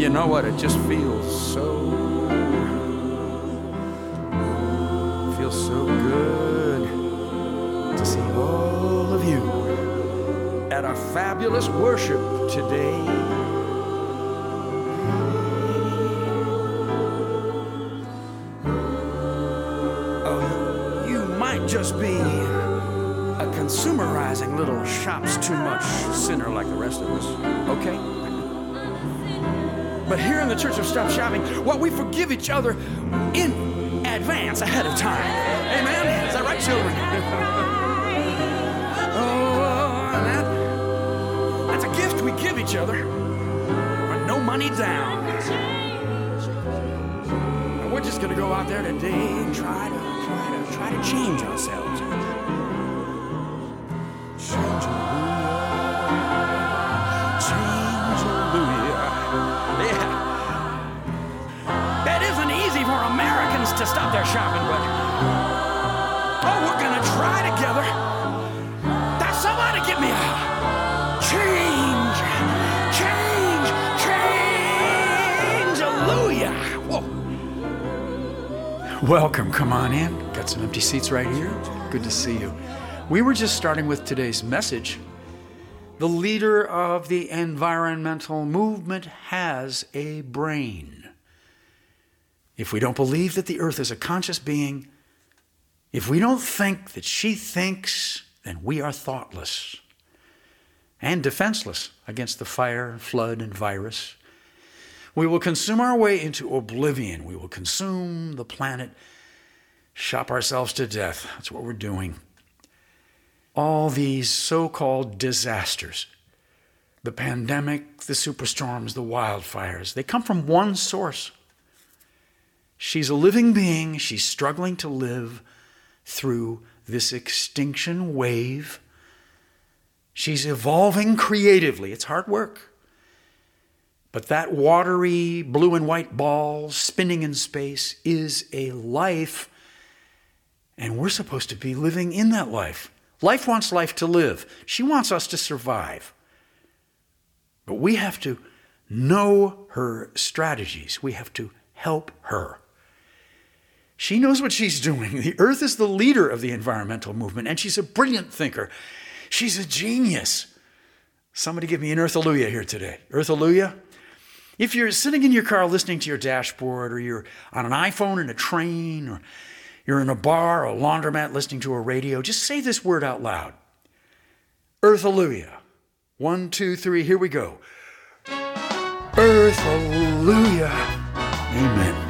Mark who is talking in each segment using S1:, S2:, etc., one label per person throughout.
S1: You know what? It just feels so. Feels so good to see all of you at our fabulous worship today. Oh, you might just be a consumerizing little shops too much sinner like the rest of us, okay? But here in the Church of Stop Shopping, what we forgive each other in advance, ahead of time. Amen? Is that right, children? oh, that, that's a gift we give each other, but no money down. And we're just gonna go out there today and try to, try to, try to change ourselves. Change, change, To stop their shopping, but oh, we're gonna try together. Now, somebody get me a change, change, change, hallelujah. Whoa. Welcome, come on in. Got some empty seats right here. Good to see you. We were just starting with today's message. The leader of the environmental movement has a brain. If we don't believe that the earth is a conscious being, if we don't think that she thinks, then we are thoughtless and defenseless against the fire, flood, and virus. We will consume our way into oblivion. We will consume the planet, shop ourselves to death. That's what we're doing. All these so called disasters the pandemic, the superstorms, the wildfires they come from one source. She's a living being. She's struggling to live through this extinction wave. She's evolving creatively. It's hard work. But that watery blue and white ball spinning in space is a life, and we're supposed to be living in that life. Life wants life to live, she wants us to survive. But we have to know her strategies, we have to help her. She knows what she's doing. The earth is the leader of the environmental movement, and she's a brilliant thinker. She's a genius. Somebody give me an earth Earthalleluia here today. Earth Earthalleluia. If you're sitting in your car listening to your dashboard, or you're on an iPhone in a train, or you're in a bar or a laundromat listening to a radio, just say this word out loud Earth Earthalleluia. One, two, three, here we go. Earth Earthalleluia. Amen.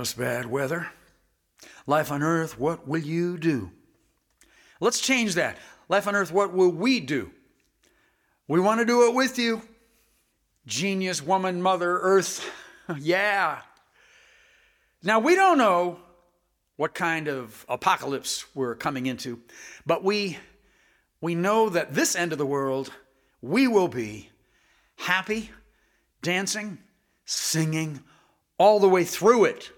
S2: Fabulous bad weather.
S1: Life on earth, what will you do? Let's change that. Life on earth, what will we do? We want to do it with you. Genius woman, mother, earth. yeah. Now, we don't know what kind of apocalypse we're coming into, but we, we know that this end of the world, we will be happy, dancing, singing all the way through it.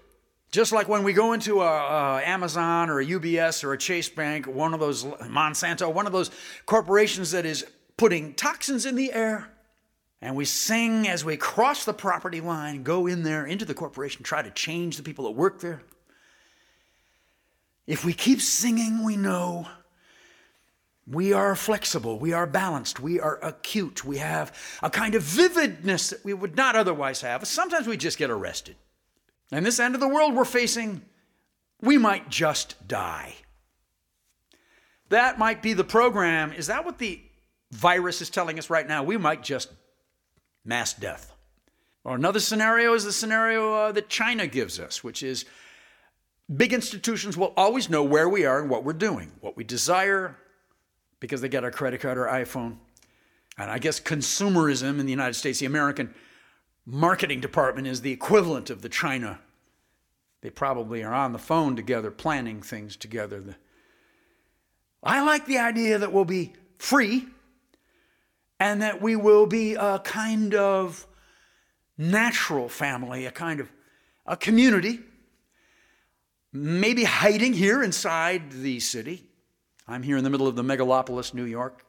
S1: Just like when we go into a, a, Amazon or a UBS or a Chase Bank, one of those Monsanto, one of those corporations that is putting toxins in the air, and we sing as we cross the property line, go in there into the corporation, try to change the people that work there. If we keep singing, we know we are flexible, we are balanced, we are acute, we have a kind of vividness that we would not otherwise have. Sometimes we just get arrested. And this end of the world we're facing, we might just die. That might be the program. Is that what the virus is telling us right now? We might just mass death. Or another scenario is the scenario uh, that China gives us, which is big institutions will always know where we are and what we're doing, what we desire, because they get our credit card or iPhone. And I guess consumerism in the United States, the American marketing department is the equivalent of the China. They probably are on the phone together, planning things together. I like the idea that we'll be free and that we will be a kind of natural family, a kind of a community, maybe hiding here inside the city I'm here in the middle of the megalopolis, New York.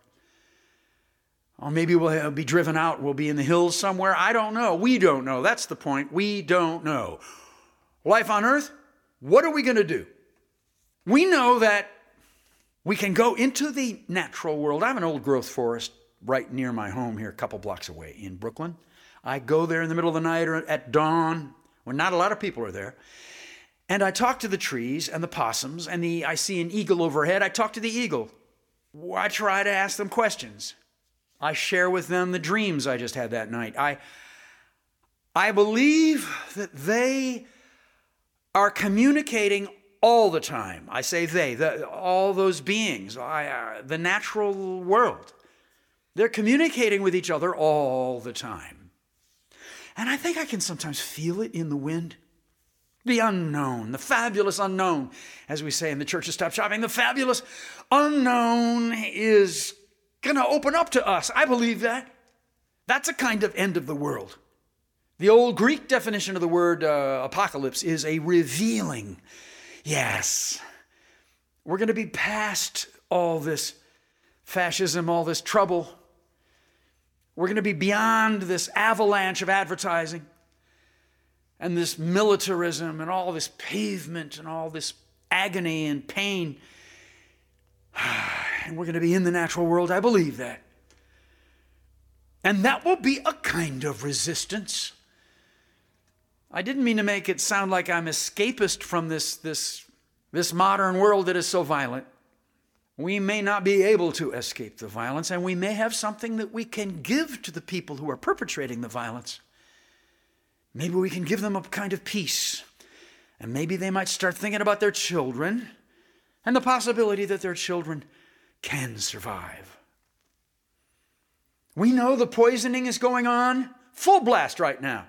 S1: Or maybe we'll be driven out, we'll be in the hills somewhere. I don't know. We don't know. That's the point. We don't know. Life on earth, what are we going to do? We know that we can go into the natural world. I have an old growth forest right near my home here, a couple blocks away in Brooklyn. I go there in the middle of the night or at dawn when not a lot of people are there. And I talk to the trees and the possums, and the, I see an eagle overhead. I talk to the eagle. I try to ask them questions. I share with them the dreams I just had that night. I, I believe that they are communicating all the time. I say they, the, all those beings, I, uh, the natural world. They're communicating with each other all the time. And I think I can sometimes feel it in the wind. The unknown, the fabulous unknown, as we say in the church of Stop Shopping, the fabulous unknown is going to open up to us. I believe that. That's a kind of end of the world. The old Greek definition of the word uh, apocalypse is a revealing. Yes, we're going to be past all this fascism, all this trouble. We're going to be beyond this avalanche of advertising and this militarism and all this pavement and all this agony and pain. And we're going to be in the natural world. I believe that. And that will be a kind of resistance. I didn't mean to make it sound like I'm escapist from this, this, this modern world that is so violent. We may not be able to escape the violence, and we may have something that we can give to the people who are perpetrating the violence. Maybe we can give them a kind of peace. And maybe they might start thinking about their children and the possibility that their children can survive. We know the poisoning is going on full blast right now.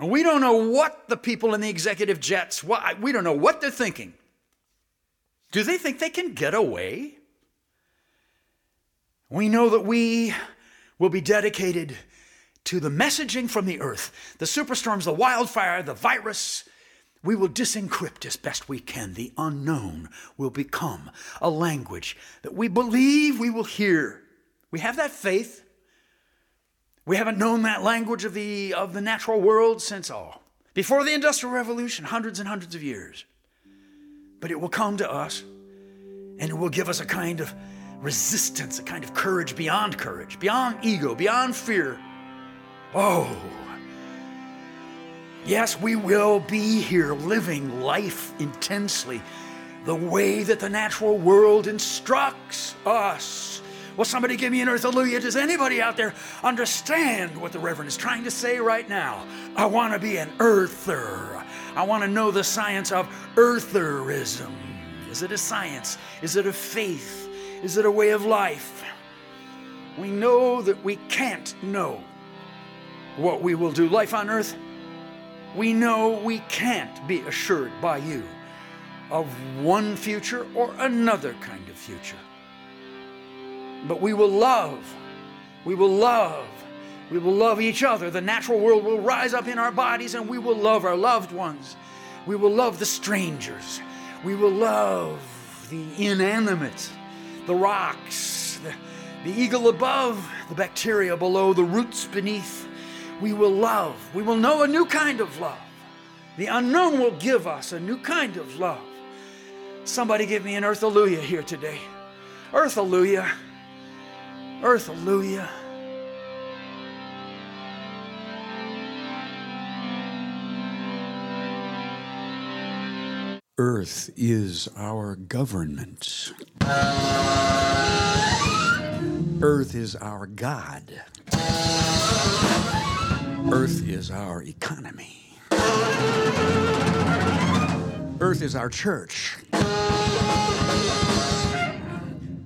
S1: We don't know what the people in the executive jets, what, we don't know what they're thinking. Do they think they can get away? We know that we will be dedicated to the messaging from the earth, the superstorms, the wildfire, the virus. We will disencrypt as best we can. The unknown will become a language that we believe we will hear. We have that faith. We haven't known that language of the, of the natural world since, oh, before the Industrial Revolution, hundreds and hundreds of years. But it will come to us and it will give us a kind of resistance, a kind of courage beyond courage, beyond ego, beyond fear Oh, yes, we will be here living life intensely the way that the natural world instructs us. Will somebody give me an earth hallelujah? Does anybody out there understand what the Reverend is trying to say right now? I want to be an earther. I want to know the science of eartherism. Is it a science? Is it a faith? Is it a way of life? We know that we can't know what we will do. Life on earth, we know we can't be assured by you of one future or another kind of future. But we will love. We will love. We will love each other. The natural world will rise up in our bodies and we will love our loved ones. We will love the strangers. We will love the inanimate, the rocks, the, the eagle above, the bacteria below, the roots beneath. We will love. We will know a new kind of love. The unknown will give us a new kind of love. Somebody give me an earth hallelujah here today. Earth hallelujah. Earth hallelujah. Earth is our government. Earth is our God. Earth is our economy. Earth is our church.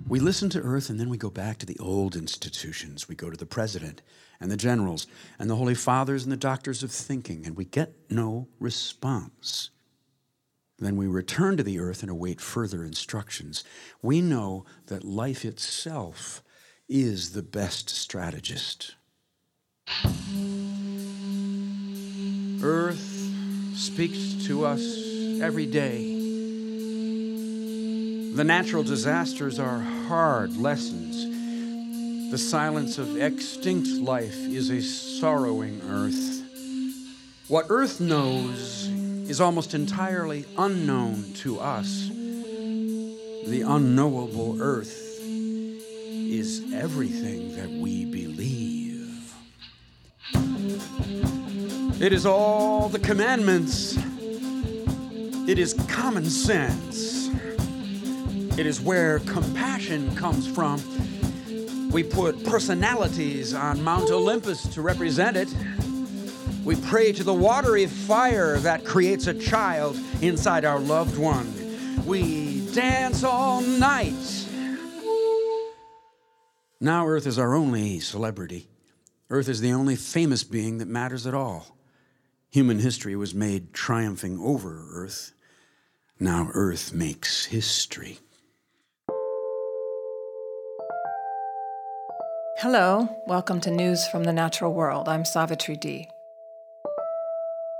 S1: We listen to Earth and then we go back to the old institutions. We go to the president and the generals and the holy fathers and the doctors of thinking, and we get no response. Then we return to the earth and await further instructions. We know that life itself is the best strategist. Earth speaks to us every day. The natural disasters are hard lessons. The silence of extinct life is a sorrowing earth. What earth knows is almost entirely unknown to us. The unknowable earth is everything that we It is all the commandments. It is common sense. It is where compassion comes from. We put personalities on Mount Olympus to represent it. We pray to the watery fire that creates a child inside our loved one. We dance all night. Now, Earth is our only celebrity. Earth is the only famous being that matters at all. Human history was made triumphing over Earth. Now, Earth makes history.
S3: Hello, welcome to News from the Natural World. I'm Savitri D.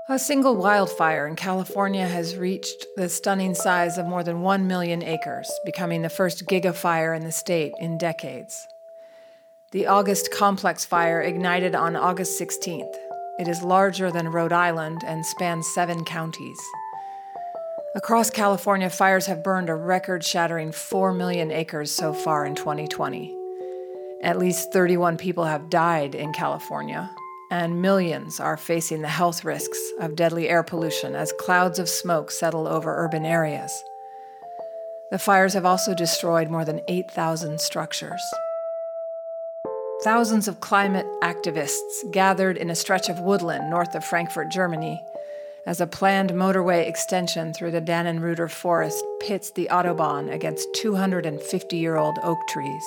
S3: A single wildfire in California has reached the stunning size of more than 1 million acres, becoming the first gigafire in the state in decades. The August Complex Fire ignited on August 16th. It is larger than Rhode Island and spans seven counties. Across California, fires have burned a record shattering 4 million acres so far in 2020. At least 31 people have died in California, and millions are facing the health risks of deadly air pollution as clouds of smoke settle over urban areas. The fires have also destroyed more than 8,000 structures. Thousands of climate activists gathered in a stretch of woodland north of Frankfurt, Germany, as a planned motorway extension through the Dannenröder forest pits the Autobahn against 250 year old oak trees.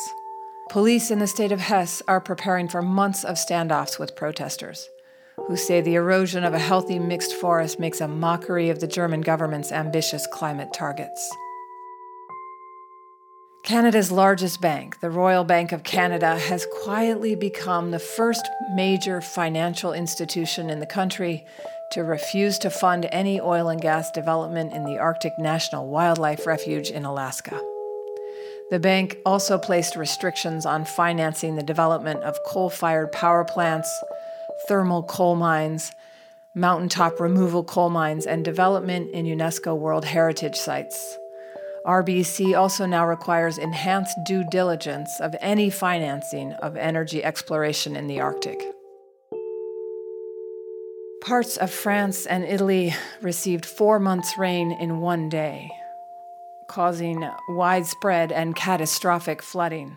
S3: Police in the state of Hesse are preparing for months of standoffs with protesters, who say the erosion of a healthy mixed forest makes a mockery of the German government's ambitious climate targets. Canada's largest bank, the Royal Bank of Canada, has quietly become the first major financial institution in the country to refuse to fund any oil and gas development in the Arctic National Wildlife Refuge in Alaska. The bank also placed restrictions on financing the development of coal fired power plants, thermal coal mines, mountaintop removal coal mines, and development in UNESCO World Heritage Sites. RBC also now requires enhanced due diligence of any financing of energy exploration in the Arctic. Parts of France and Italy received four months' rain in one day causing widespread and catastrophic flooding.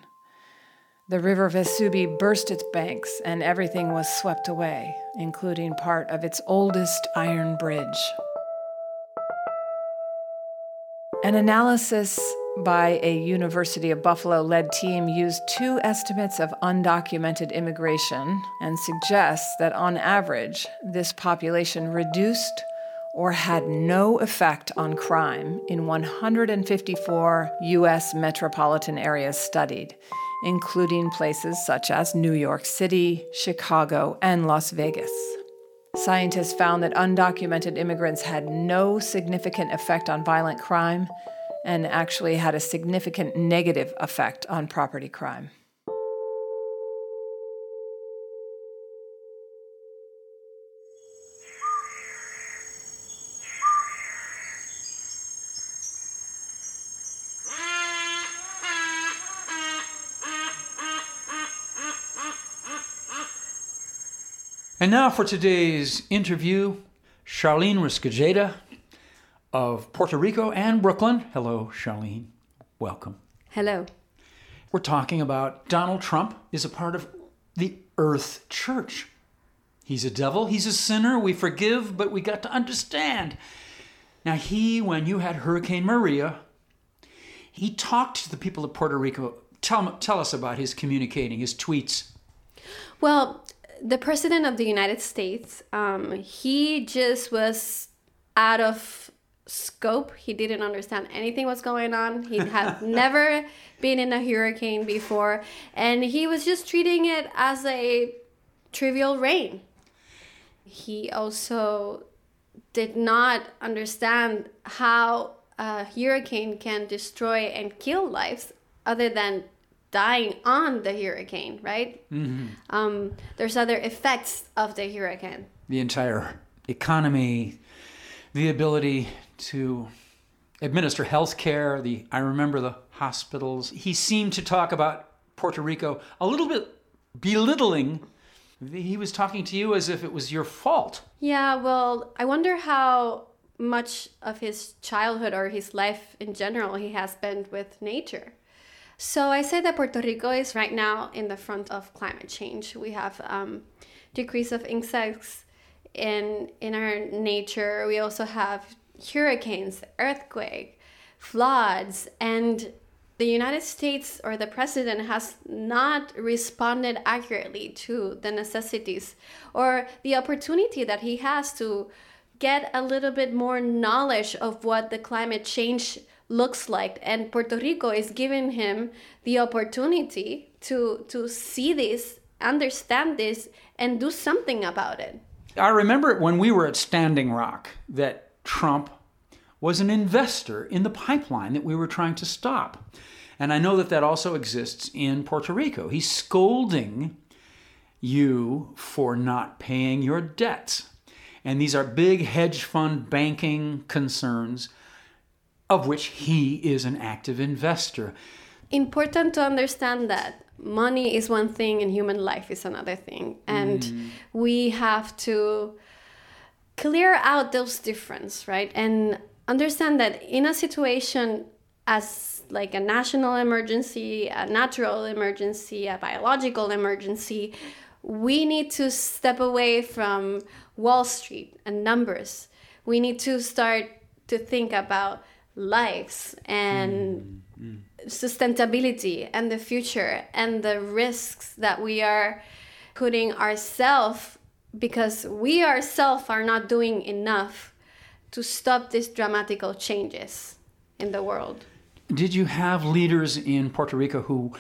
S3: the river Vésubie burst its banks and everything was swept away, including part of its oldest iron bridge. An analysis by a University of Buffalo led team used two estimates of undocumented immigration and suggests that on average, this population reduced or had no effect on crime in 154 U.S. metropolitan areas studied, including places such as New York City, Chicago, and Las Vegas. Scientists found that undocumented immigrants had no significant effect on violent crime and actually had a significant negative effect on property crime.
S1: And now for today's interview, Charlene Riscajeda of Puerto Rico and Brooklyn. Hello, Charlene. Welcome.
S4: Hello.
S1: We're talking about Donald Trump is a part of the Earth Church. He's a devil, he's a sinner. We forgive, but we got to understand. Now, he, when you had Hurricane Maria, he talked to the people of Puerto Rico. Tell, tell us about his communicating, his tweets.
S4: Well, the president of the United States, um, he just was out of scope. He didn't understand anything was going on. He had never been in a hurricane before, and he was just treating it as a trivial rain. He also did not understand how a hurricane can destroy and kill lives other than dying on the hurricane, right? Um, there's other effects of the hurricane.
S1: the entire economy, the ability to administer health care, the I remember the hospitals. He seemed to talk about Puerto Rico a little bit belittling. He was talking to you as if it was your fault.
S4: Yeah, well, I wonder how much of his childhood or his life in general he has spent with nature. So I say that Puerto Rico is right now in the front of climate change. We have um, decrease of insects in in our nature. We also have hurricanes, earthquake, floods, and the United States or the president has not responded accurately to the necessities or the opportunity that he has to get a little bit more knowledge of what the climate change looks like and Puerto Rico is giving him the opportunity to to see this, understand this and do something about it.
S1: I remember it when we were at Standing Rock that Trump was an investor in the pipeline that we were trying to stop. And I know that that also exists in Puerto Rico. He's scolding you for not paying your debts. And these are big hedge fund banking concerns of which he is an active investor.
S4: important to understand that money is one thing and human life is another thing. And mm. we have to clear out those difference right? And understand that in a situation as like a national emergency a natural emergency a biological emergency we need to step away from wall street and numbers. We need to start to think about lives and sustainability and the future and the risks that we are putting ourselves because we ourselves are not doing enough to stop these dramatical changes in the world.
S1: Did you have leaders in Puerto Rico who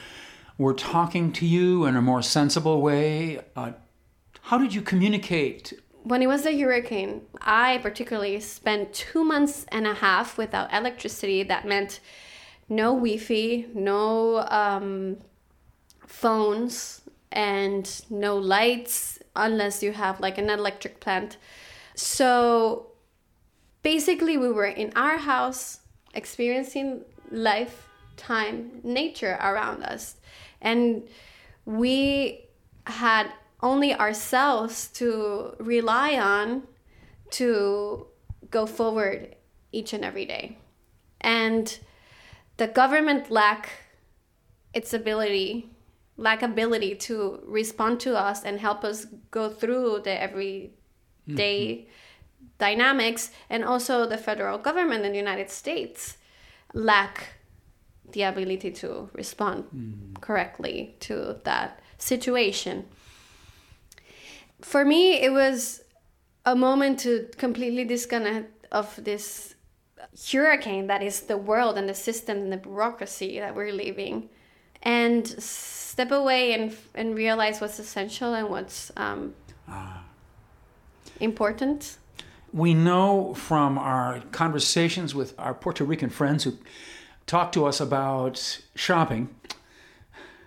S1: were talking to you in a more sensible way? Uh, how did you communicate?
S4: When it was the hurricane, I particularly spent two months and a half without electricity. That meant no Wi Fi, no um, phones, and no lights unless you have like an electric plant. So basically, we were in our house experiencing life, time, nature around us. And we had only ourselves to rely on to go forward each and every day. And the government lack its ability lack ability to respond to us and help us go through the everyday mm-hmm. dynamics. And also the federal government in the united states lack the ability to respond mm. correctly to that situation for me it was a moment to completely disconnect of this hurricane that is the world and the system and the bureaucracy that we're living and step away and and realize what's essential and what's um, important.
S1: We know from our conversations with our Puerto Rican friends who talk to us about shopping,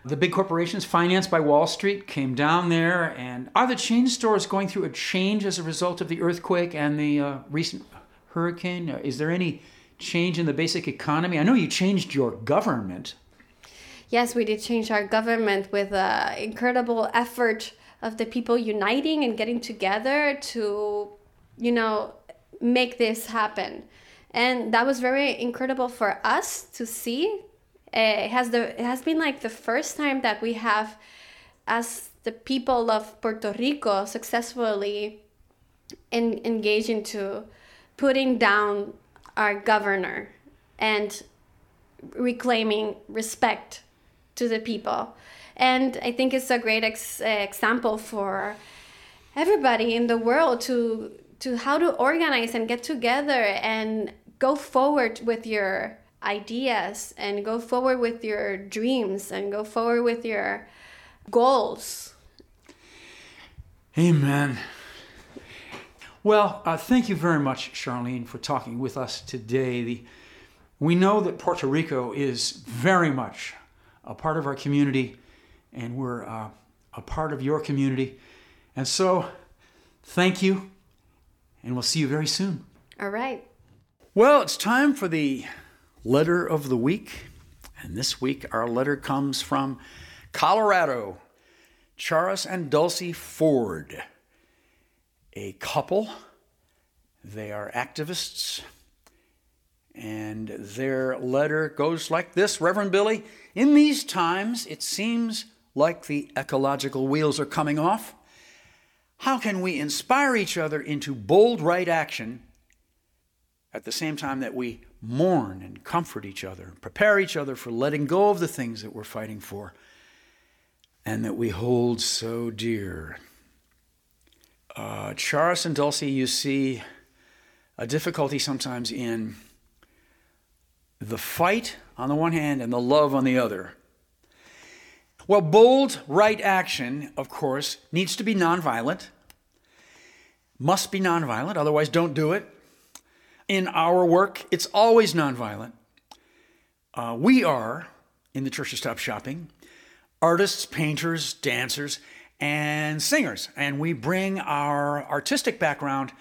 S1: the big corporations financed by Wall Street came down there. And are the chain stores going through a change as a result of the earthquake and the uh, recent hurricane? Uh, Is there any change in the basic economy? I know you changed your government.
S4: Yes, we did change our government with an incredible effort of the people uniting and getting together to, you know, make this happen. And that was very incredible for us to see. Uh, It has the it has been like the first time that we have, as the people of Puerto Rico, successfully en- engaged into putting down our governor and reclaiming respect to the people. And I think it's a great ex- uh, example for everybody in the world to to how to organize and get together and go forward with your ideas and go forward with your dreams and go forward with your goals.
S1: Amen. Well, uh, thank you very much, Charlene, for talking with us today. The, we know that Puerto Rico is very much a part of our community, and we're uh, a part of your community. And so, thank you, and we'll see you very soon.
S4: All right.
S1: Well, it's time for the letter of the week. And this week, our letter comes from Colorado, Charis and Dulcie Ford, a couple. They are activists. And their letter goes like this Reverend Billy, in these times, it seems like the ecological wheels are coming off. How can we inspire each other into bold right action at the same time that we mourn and comfort each other, prepare each other for letting go of the things that we're fighting for and that we hold so dear. Uh, Charis and Dulcie, you see a difficulty sometimes in the fight on the one hand and the love on the other. Well, bold right action, of course, needs to be nonviolent, must be nonviolent, otherwise, don't do it in our work, it's always nonviolent. Uh, we are, in the Church of Stop Shopping, artists, painters, dancers, and singers. And we bring our artistic background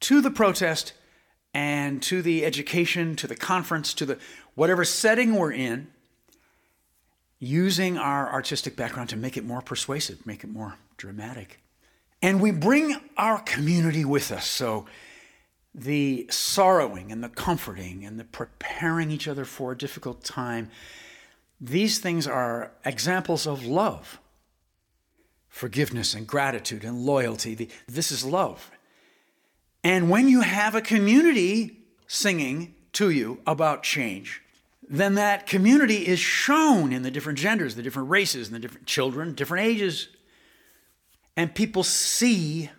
S1: to the protest and to the education, to the conference, to the whatever setting we're in, using our artistic background to make it more persuasive, make it more dramatic. And we bring our community with us. So the sorrowing and the comforting and the preparing each other for a difficult time, these things are examples of love. Forgiveness and gratitude and loyalty. This is love. And when you have a community singing to you about change, then that community is shown in the different genders, the different races, and the different children, different ages. And people see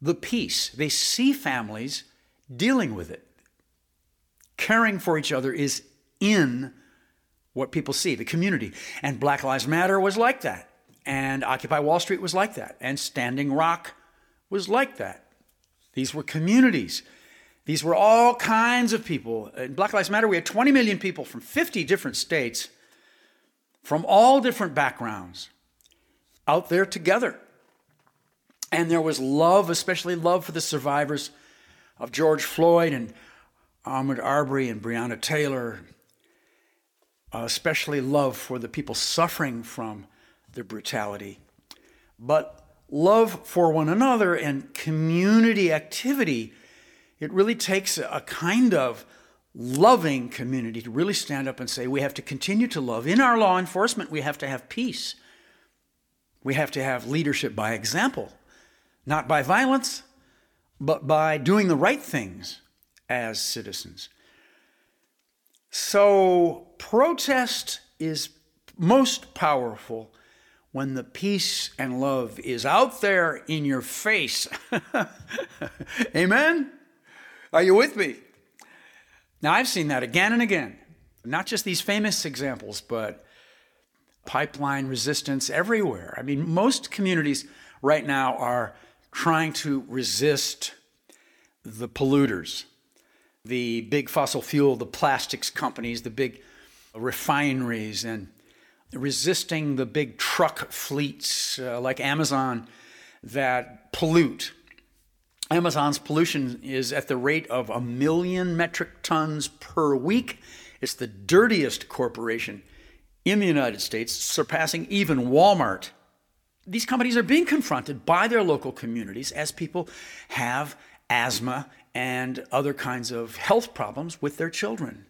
S1: the peace. They see families dealing with it. Caring for each other is in what people see, the community. And Black Lives Matter was like that. And Occupy Wall Street was like that. And Standing Rock was like that. These were communities. These were all kinds of people. In Black Lives Matter, we had 20 million people from 50 different states, from all different backgrounds, out there together. And there was love, especially love for the survivors of George Floyd and Ahmaud Arbery and Breonna Taylor, especially love for the people suffering from the brutality. But love for one another and community activity, it really takes a kind of loving community to really stand up and say we have to continue to love. In our law enforcement, we have to have peace. We have to have leadership by example, not by violence, but by doing the right things as citizens. So, protest is most powerful when the peace and love is out there in your face. Amen? Are you with me? Now, I've seen that again and again. Not just these famous examples, but pipeline resistance everywhere. I mean, most communities right now are trying to resist the polluters, the big fossil fuel, the plastics companies, the big refineries, and resisting the big truck fleets uh, like Amazon that pollute. Amazon's pollution is at the rate of a million metric tons per week. It's the dirtiest corporation in the United States, surpassing even Walmart. These companies are being confronted by their local communities as people have asthma and other kinds of health problems with their children.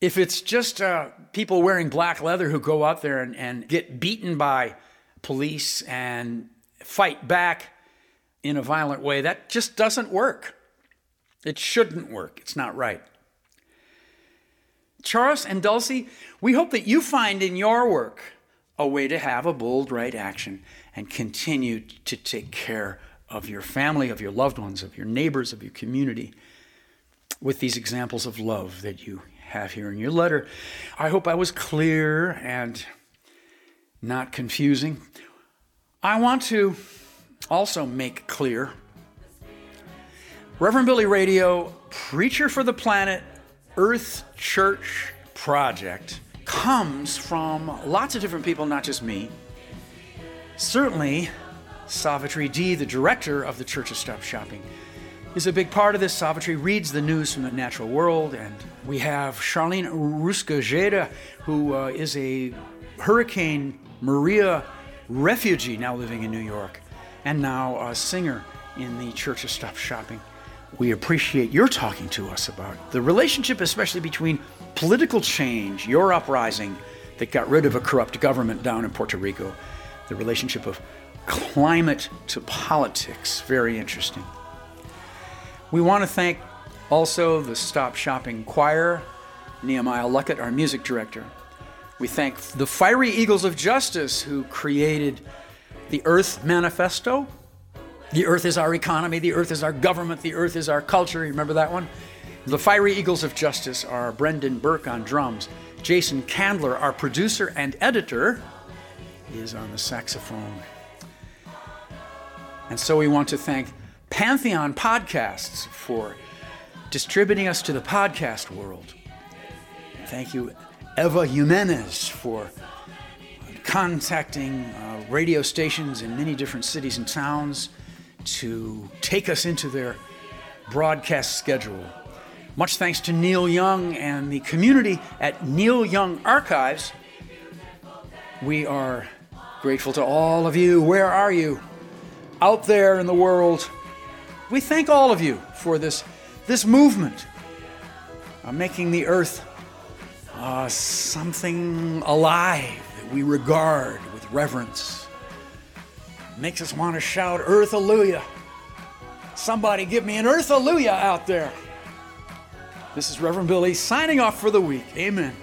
S1: If it's just uh, people wearing black leather who go out there and, and get beaten by police and fight back in a violent way, that just doesn't work. It shouldn't work. It's not right. Charles and Dulcie, we hope that you find in your work a way to have a bold right action and continue to take care of your family, of your loved ones, of your neighbors, of your community with these examples of love that you have here in your letter. I hope I was clear and not confusing. I want to also make clear Reverend Billy Radio, Preacher for the Planet, Earth Church Project comes from lots of different people, not just me. Certainly, Savitri D, the director of the Church of Stop Shopping, is a big part of this. Savitri reads the news from the natural world, and we have Charlene Ruskajeda, who uh, is a Hurricane Maria refugee now living in New York, and now a singer in the Church of Stop Shopping. We appreciate your talking to us about the relationship, especially between political change, your uprising that got rid of a corrupt government down in Puerto Rico, the relationship of climate to politics. Very interesting. We want to thank also the Stop Shopping Choir, Nehemiah Luckett, our music director. We thank the Fiery Eagles of Justice who created the Earth Manifesto. The Earth is our economy, the Earth is our government, the Earth is our culture. Remember that one? The Fiery Eagles of Justice are Brendan Burke on drums. Jason Candler, our producer and editor, is on the saxophone. And so we want to thank Pantheon Podcasts for distributing us to the podcast world. Thank you, Eva Jimenez, for contacting uh, radio stations in many different cities and towns to take us into their broadcast schedule. Much thanks to Neil Young and the community at Neil Young Archives. We are grateful to all of you. Where are you? Out there in the world. We thank all of you for this, this movement, uh, making the earth uh, something alive that we regard with reverence. Makes us want to shout, Earth Alleluia. Somebody give me an Earth Alleluia out there. This is Reverend Billy signing off for the week. Amen.